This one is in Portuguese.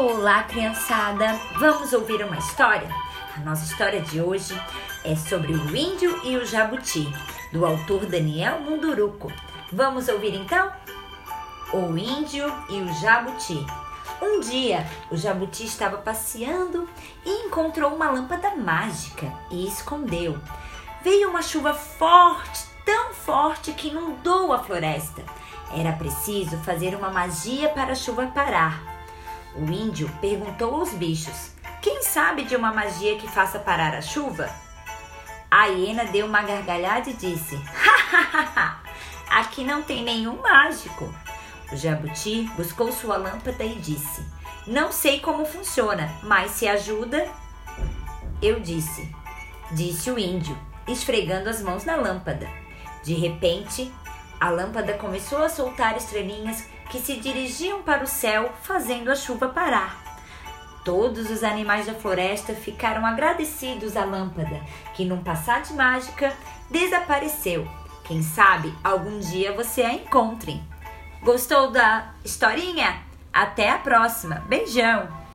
Olá, criançada! Vamos ouvir uma história? A nossa história de hoje é sobre o índio e o jabuti, do autor Daniel Munduruco. Vamos ouvir então? O índio e o jabuti. Um dia, o jabuti estava passeando e encontrou uma lâmpada mágica e escondeu. Veio uma chuva forte, tão forte que inundou a floresta. Era preciso fazer uma magia para a chuva parar. O índio perguntou aos bichos: Quem sabe de uma magia que faça parar a chuva? A hiena deu uma gargalhada e disse: Hahaha! Aqui não tem nenhum mágico. O jabuti buscou sua lâmpada e disse: Não sei como funciona, mas se ajuda. Eu disse, disse o índio, esfregando as mãos na lâmpada. De repente, a lâmpada começou a soltar estrelinhas que se dirigiam para o céu, fazendo a chuva parar. Todos os animais da floresta ficaram agradecidos à lâmpada, que num passar de mágica desapareceu. Quem sabe algum dia você a encontre. Gostou da historinha? Até a próxima. Beijão!